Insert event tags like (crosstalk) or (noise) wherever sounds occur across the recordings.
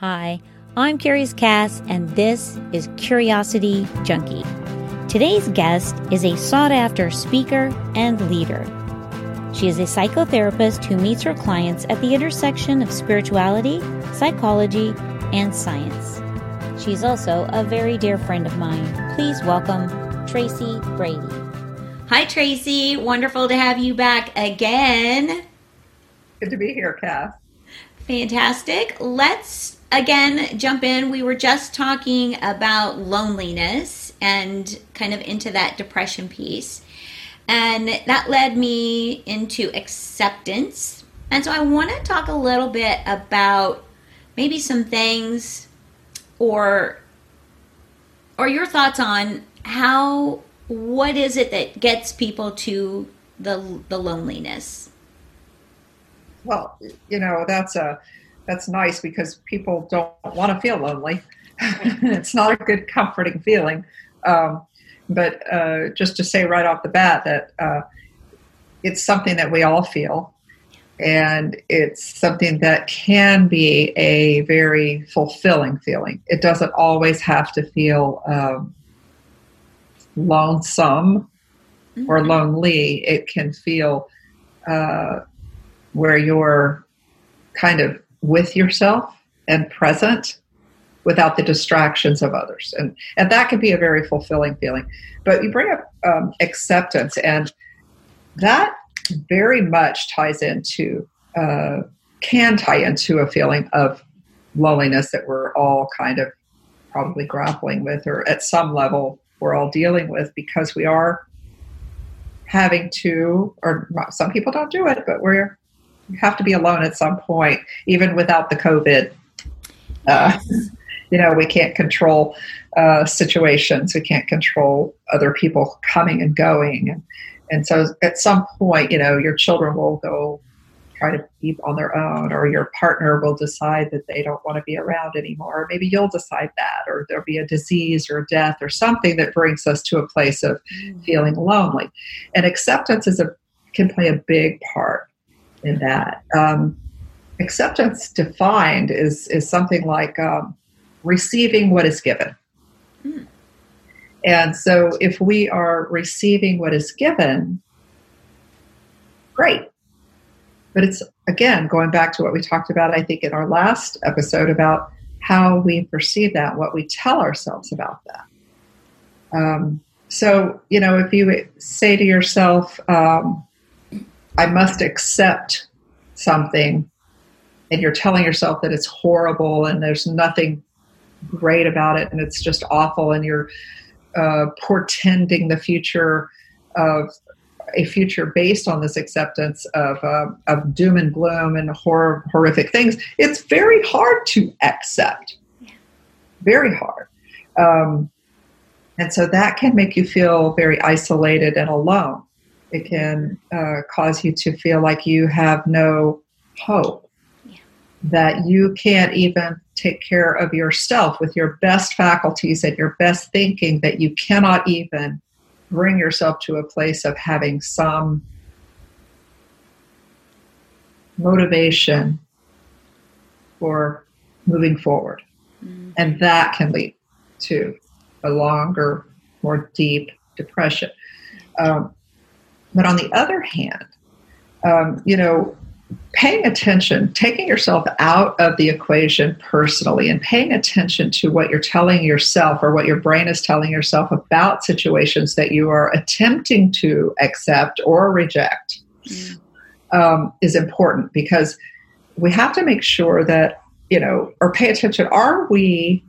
Hi, I'm Curious Cass, and this is Curiosity Junkie. Today's guest is a sought after speaker and leader. She is a psychotherapist who meets her clients at the intersection of spirituality, psychology, and science. She's also a very dear friend of mine. Please welcome Tracy Brady. Hi, Tracy. Wonderful to have you back again. Good to be here, Cass. Fantastic. Let's again jump in. We were just talking about loneliness and kind of into that depression piece. And that led me into acceptance. And so I want to talk a little bit about maybe some things or or your thoughts on how what is it that gets people to the the loneliness? Well, you know, that's a that's nice because people don't want to feel lonely. (laughs) it's not a good comforting feeling. Um, but uh, just to say right off the bat that uh, it's something that we all feel, and it's something that can be a very fulfilling feeling. It doesn't always have to feel um, lonesome or mm-hmm. lonely. It can feel uh, where you're kind of with yourself and present without the distractions of others. And, and that can be a very fulfilling feeling. But you bring up um, acceptance, and that very much ties into, uh, can tie into a feeling of loneliness that we're all kind of probably grappling with, or at some level we're all dealing with because we are having to, or some people don't do it, but we're you have to be alone at some point, even without the COVID. Uh, you know, we can't control uh, situations. We can't control other people coming and going. And, and so at some point, you know, your children will go try to be on their own, or your partner will decide that they don't want to be around anymore. Or maybe you'll decide that, or there'll be a disease or a death or something that brings us to a place of mm. feeling lonely. And acceptance is a can play a big part in that. Um, acceptance defined is is something like um, receiving what is given. Mm. And so, if we are receiving what is given, great. But it's again going back to what we talked about, I think, in our last episode about how we perceive that, what we tell ourselves about that. Um, so, you know, if you say to yourself, um, I must accept something, and you're telling yourself that it's horrible and there's nothing great about it and it's just awful, and you're uh, portending the future of a future based on this acceptance of, uh, of doom and gloom and horrific things, it's very hard to accept. Very hard. Um, and so that can make you feel very isolated and alone. It can uh, cause you to feel like you have no hope, yeah. that you can't even take care of yourself with your best faculties and your best thinking, that you cannot even bring yourself to a place of having some motivation for moving forward. Mm-hmm. And that can lead to a longer, more deep depression. Um, but on the other hand, um, you know, paying attention, taking yourself out of the equation personally and paying attention to what you're telling yourself or what your brain is telling yourself about situations that you are attempting to accept or reject mm. um, is important because we have to make sure that, you know, or pay attention are we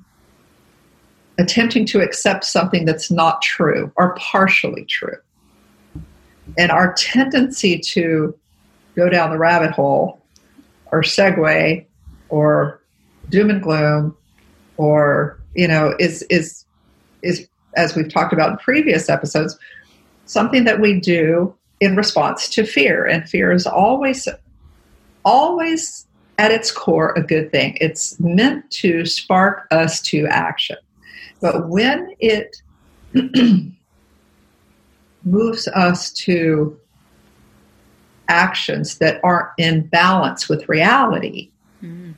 attempting to accept something that's not true or partially true? And our tendency to go down the rabbit hole or segue or doom and gloom or you know is is is as we've talked about in previous episodes something that we do in response to fear. And fear is always always at its core a good thing. It's meant to spark us to action. But when it (clears throat) moves us to actions that aren't in balance with reality, mm.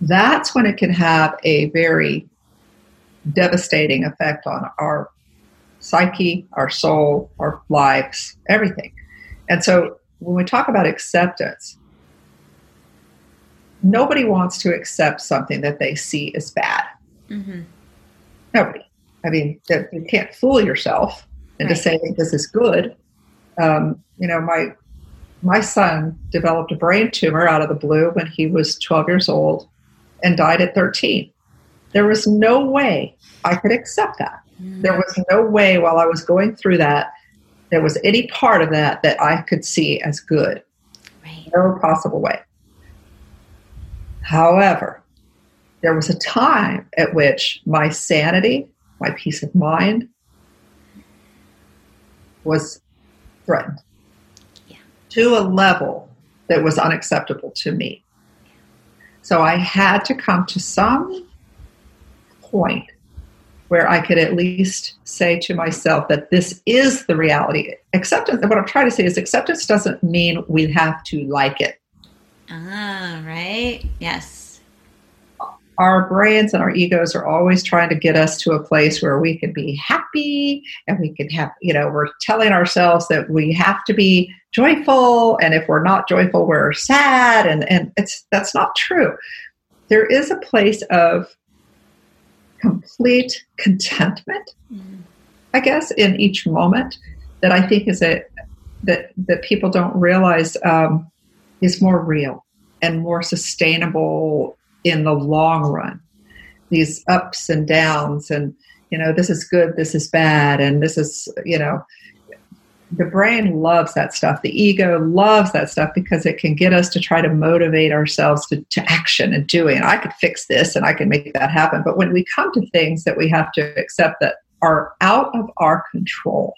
that's when it can have a very devastating effect on our psyche, our soul, our lives, everything. And so when we talk about acceptance, nobody wants to accept something that they see as bad. Mm-hmm. Nobody. I mean, you can't fool yourself into right. saying this is good. Um, you know, my my son developed a brain tumor out of the blue when he was 12 years old and died at 13. There was no way I could accept that. Mm. There was no way while I was going through that, there was any part of that that I could see as good. Right. No possible way. However, there was a time at which my sanity, my peace of mind, was threatened yeah. to a level that was unacceptable to me. So I had to come to some point where I could at least say to myself that this is the reality. Acceptance, what I'm trying to say is acceptance doesn't mean we have to like it. Ah, right. Yes our brains and our egos are always trying to get us to a place where we can be happy and we can have, you know, we're telling ourselves that we have to be joyful. And if we're not joyful, we're sad. And, and it's, that's not true. There is a place of complete contentment, mm. I guess, in each moment that I think is a, that, that people don't realize um, is more real and more sustainable in the long run. These ups and downs, and you know, this is good, this is bad, and this is, you know, the brain loves that stuff. The ego loves that stuff because it can get us to try to motivate ourselves to, to action and doing. I could fix this and I can make that happen. But when we come to things that we have to accept that are out of our control,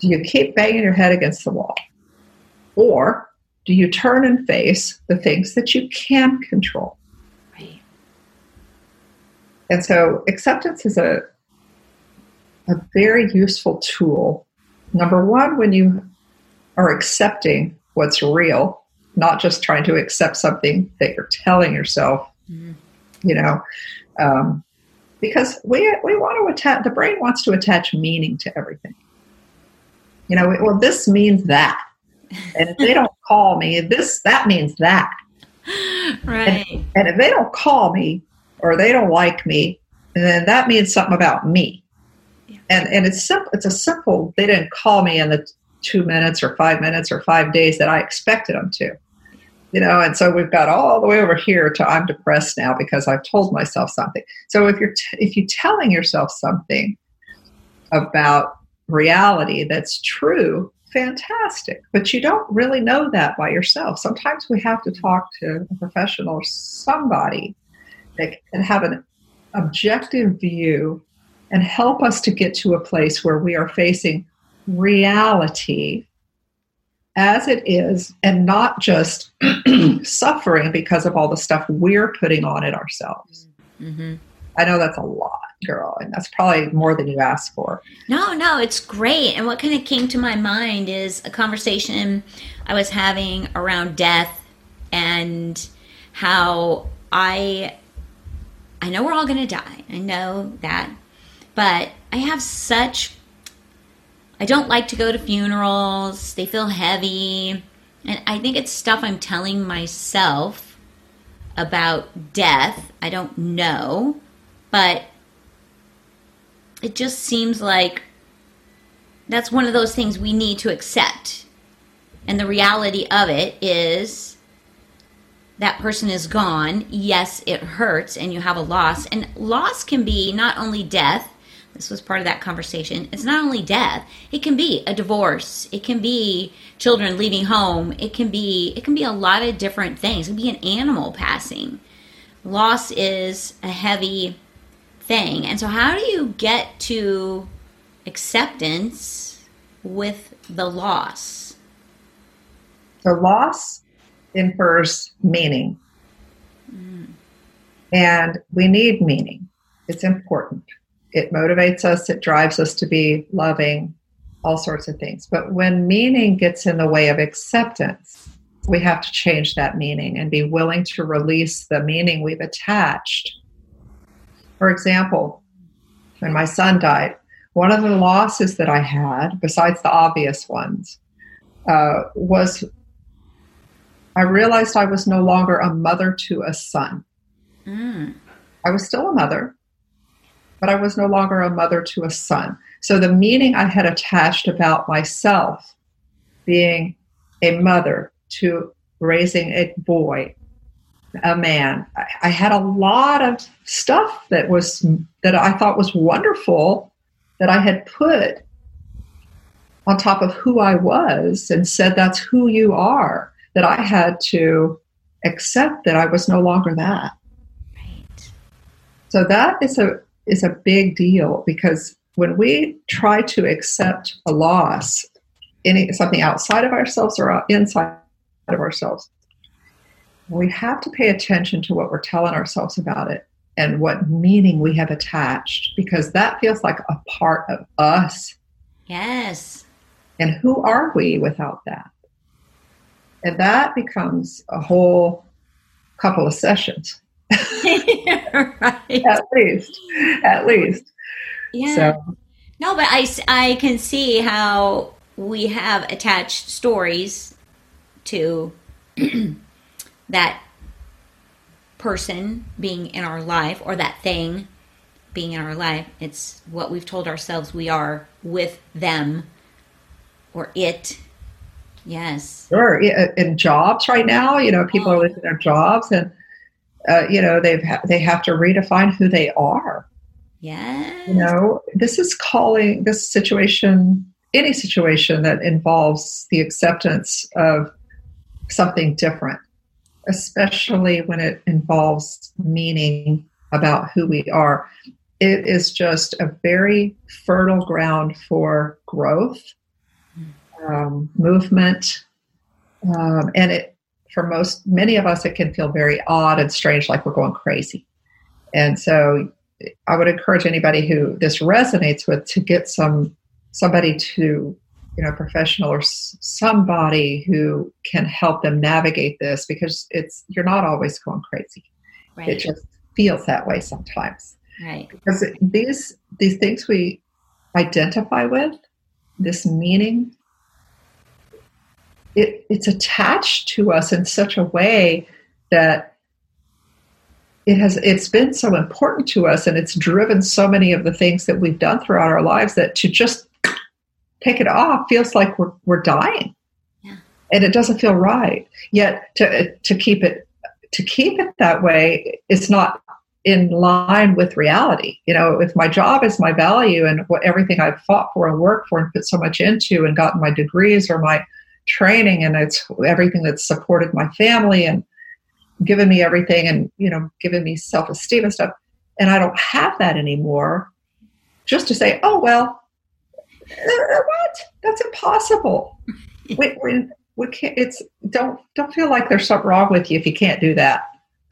do you keep banging your head against the wall? Or do you turn and face the things that you can control? Right. And so acceptance is a a very useful tool. Number one, when you are accepting what's real, not just trying to accept something that you're telling yourself, mm-hmm. you know, um, because we we want to attach. The brain wants to attach meaning to everything. You know, well, this means that. And if they don't call me, this that means that. Right. And, and if they don't call me or they don't like me, then that means something about me. Yeah. And and it's simple. It's a simple. They didn't call me in the two minutes or five minutes or five days that I expected them to. You know, and so we've got all the way over here to I'm depressed now because I've told myself something. So if you're t- if you're telling yourself something about reality that's true, fantastic. But you don't really know that by yourself. Sometimes we have to talk to a professional or somebody that can have an objective view and help us to get to a place where we are facing reality as it is and not just (clears throat) suffering because of all the stuff we're putting on it ourselves. Mm-hmm. I know that's a lot girl and that's probably more than you asked for. No no it's great. And what kind of came to my mind is a conversation i was having around death and how i i know we're all going to die i know that but i have such i don't like to go to funerals they feel heavy and i think it's stuff i'm telling myself about death i don't know but it just seems like that's one of those things we need to accept. And the reality of it is that person is gone. Yes, it hurts and you have a loss. And loss can be not only death, this was part of that conversation. It's not only death. It can be a divorce. It can be children leaving home. It can be it can be a lot of different things. It can be an animal passing. Loss is a heavy thing. And so, how do you get to acceptance with the loss? The loss infers meaning. Mm. And we need meaning. It's important. It motivates us, it drives us to be loving, all sorts of things. But when meaning gets in the way of acceptance, we have to change that meaning and be willing to release the meaning we've attached. For example, when my son died, one of the losses that I had, besides the obvious ones, uh, was I realized I was no longer a mother to a son. Mm. I was still a mother, but I was no longer a mother to a son. So the meaning I had attached about myself being a mother to raising a boy, a man, I, I had a lot of stuff that was that I thought was wonderful that I had put on top of who I was and said that's who you are that I had to accept that I was no longer that. Right. So that is a is a big deal because when we try to accept a loss, any something outside of ourselves or inside of ourselves, we have to pay attention to what we're telling ourselves about it and what meaning we have attached because that feels like a part of us. Yes. And who are we without that? And that becomes a whole couple of sessions. right. (laughs) At least. At least. Yeah. So. No, but I, I can see how we have attached stories to (clears throat) that person being in our life or that thing being in our life. It's what we've told ourselves we are with them or it. Yes. Sure. In jobs right now, you know, people are losing their jobs and, uh, you know, they've ha- they have to redefine who they are. Yes. You know, this is calling this situation, any situation that involves the acceptance of something different, especially when it involves meaning about who we are. It is just a very fertile ground for growth um, movement, um, and it for most many of us it can feel very odd and strange, like we're going crazy. And so, I would encourage anybody who this resonates with to get some somebody to you know professional or somebody who can help them navigate this because it's you're not always going crazy. Right. it just feels that way sometimes. Right. Because these these things we identify with this meaning it, it's attached to us in such a way that it has it's been so important to us and it's driven so many of the things that we've done throughout our lives that to just take it off feels like we're, we're dying. Yeah. and it doesn't feel right. Yet to, to keep it to keep it that way it's not in line with reality. You know if my job is my value and what everything i've fought for and worked for and put so much into and gotten my degrees or my training and it's everything that's supported my family and given me everything and you know given me self-esteem and stuff and i don't have that anymore just to say oh well Uh, what? That's impossible. (laughs) We, we, we can't it's don't don't feel like there's something wrong with you if you can't do that.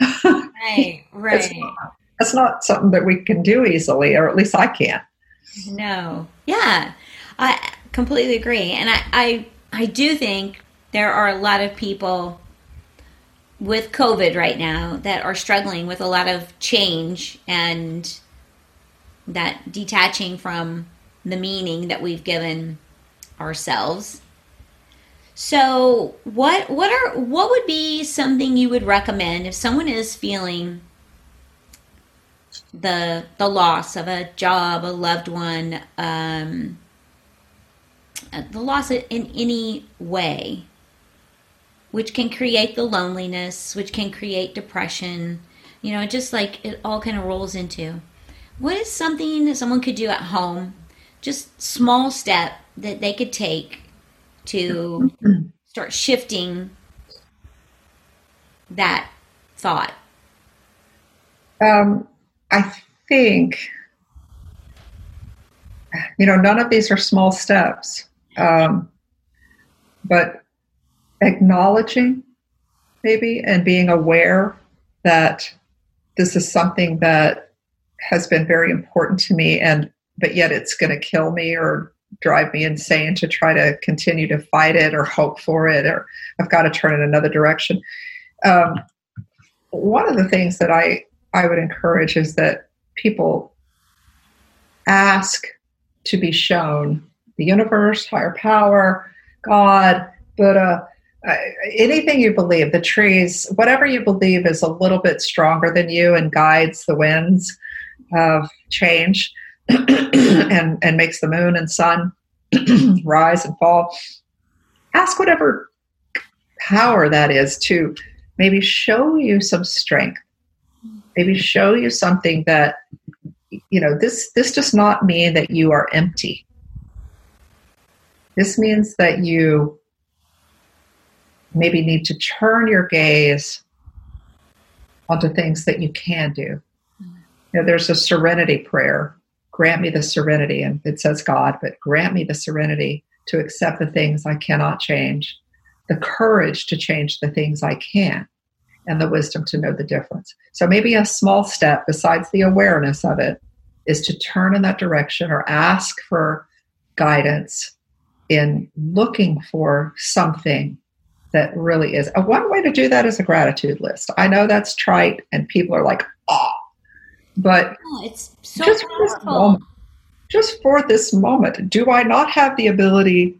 (laughs) Right right. that's not, that's not something that we can do easily or at least i can't. No. Yeah i completely agree and i i I do think there are a lot of people with COVID right now that are struggling with a lot of change and that detaching from the meaning that we've given ourselves. So, what what are what would be something you would recommend if someone is feeling the the loss of a job, a loved one, um, uh, the loss in any way, which can create the loneliness, which can create depression. You know, just like it all kind of rolls into. What is something that someone could do at home, just small step that they could take to (clears throat) start shifting that thought? Um, I think you know, none of these are small steps, um, but acknowledging maybe and being aware that this is something that has been very important to me and but yet it's going to kill me or drive me insane to try to continue to fight it or hope for it or I've got to turn in another direction. Um, one of the things that I, I would encourage is that people ask to be shown the universe, higher power, God, Buddha, uh, anything you believe, the trees, whatever you believe is a little bit stronger than you and guides the winds of change (coughs) and, and makes the moon and sun (coughs) rise and fall. Ask whatever power that is to maybe show you some strength, maybe show you something that you know this this does not mean that you are empty this means that you maybe need to turn your gaze onto things that you can do. You know, there's a serenity prayer. Grant me the serenity, and it says God, but grant me the serenity to accept the things I cannot change, the courage to change the things I can, and the wisdom to know the difference. So maybe a small step, besides the awareness of it, is to turn in that direction or ask for guidance in looking for something that really is. One way to do that is a gratitude list. I know that's trite and people are like, oh, but oh, it's so just for, this moment, just for this moment, do I not have the ability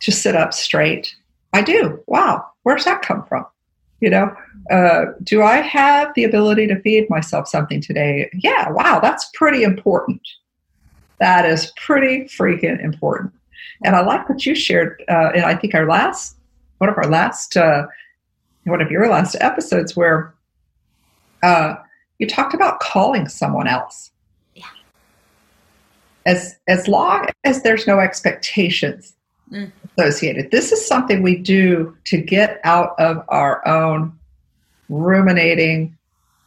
to sit up straight? I do. Wow, where's that come from? You know, uh, do I have the ability to feed myself something today? Yeah, wow, that's pretty important. That is pretty freaking important. And I like what you shared uh, in I think our last one of our last uh, one of your last episodes where uh, you talked about calling someone else. Yeah. As as long as there's no expectations mm. associated, this is something we do to get out of our own ruminating,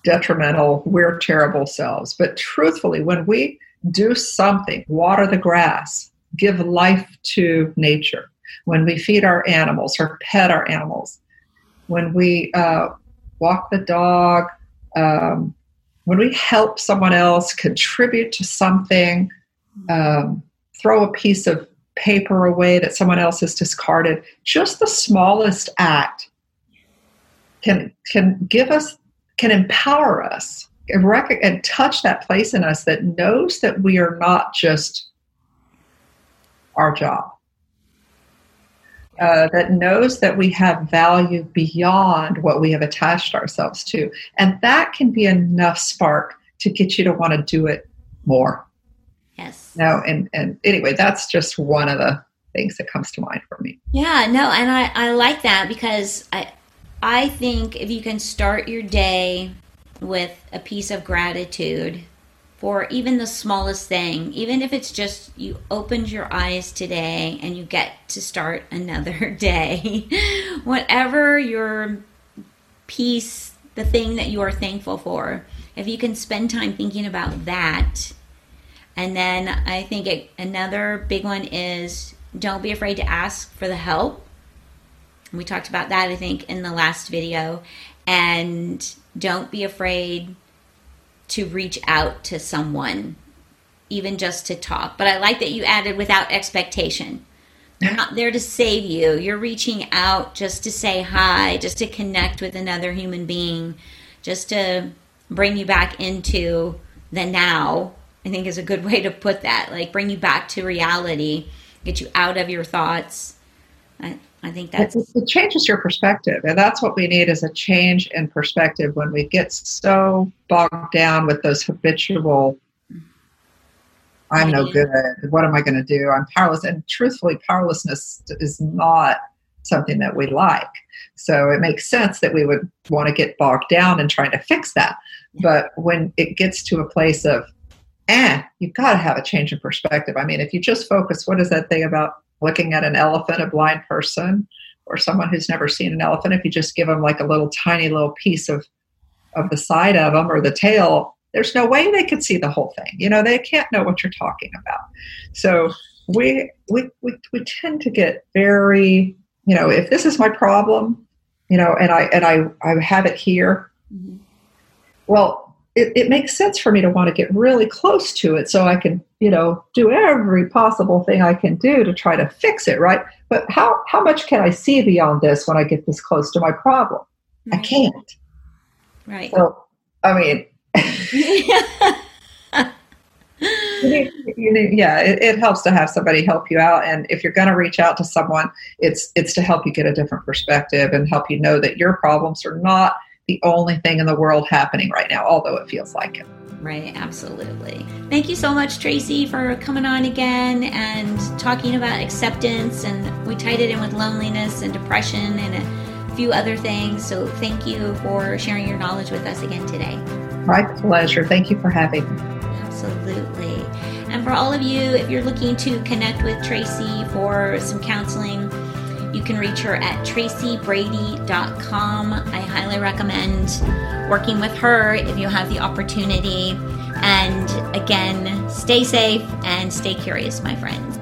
detrimental, we're terrible selves. But truthfully, when we do something, water the grass, give life to nature, when we feed our animals or pet our animals, when we uh, walk the dog, um, when we help someone else contribute to something, um, throw a piece of paper away that someone else has discarded, just the smallest act can can give us can empower us and, rec- and touch that place in us that knows that we are not just our job. Uh, that knows that we have value beyond what we have attached ourselves to. And that can be enough spark to get you to want to do it more. Yes. No, and, and anyway, that's just one of the things that comes to mind for me. Yeah, no, and I, I like that because I I think if you can start your day with a piece of gratitude for even the smallest thing, even if it's just you opened your eyes today and you get to start (laughs) another day, (laughs) whatever your piece, the thing that you are thankful for, if you can spend time thinking about that. And then I think it, another big one is don't be afraid to ask for the help. We talked about that, I think, in the last video. And don't be afraid to reach out to someone, even just to talk. But I like that you added without expectation. They're not there to save you. You're reaching out just to say hi, just to connect with another human being, just to bring you back into the now. I think is a good (laughs) way to put that. Like bring you back to reality, get you out of your thoughts. I think that's it, it changes your perspective, and that's what we need is a change in perspective when we get so bogged down with those habitual. I'm no good. What am I going to do? I'm powerless. And truthfully, powerlessness is not something that we like. So it makes sense that we would want to get bogged down in trying to fix that. But when it gets to a place of, eh, you've got to have a change in perspective. I mean, if you just focus, what is that thing about looking at an elephant, a blind person, or someone who's never seen an elephant, if you just give them like a little tiny little piece of of the side of them or the tail, there's no way they could see the whole thing. You know, they can't know what you're talking about. So we we we, we tend to get very, you know, if this is my problem, you know, and I and I I have it here. Mm-hmm. Well, it, it makes sense for me to want to get really close to it so I can, you know, do every possible thing I can do to try to fix it, right? But how, how much can I see beyond this when I get this close to my problem? I can't. Right. So, I mean, (laughs) you need, you need, yeah, it, it, helps to have somebody help you out. And if you're going to reach out to someone, it's it's to help you get a different perspective and help you know that your problems are not the only thing in the world happening right now, although it feels like it. Right, absolutely. Thank you so much, Tracy, for coming on again and talking about acceptance. And we tied it in with loneliness and depression and a few other things. So thank you for sharing your knowledge with us again today. My pleasure. Thank you for having me. Absolutely. And for all of you, if you're looking to connect with Tracy for some counseling, you can reach her at tracybrady.com. I highly recommend working with her if you have the opportunity. And again, stay safe and stay curious, my friends.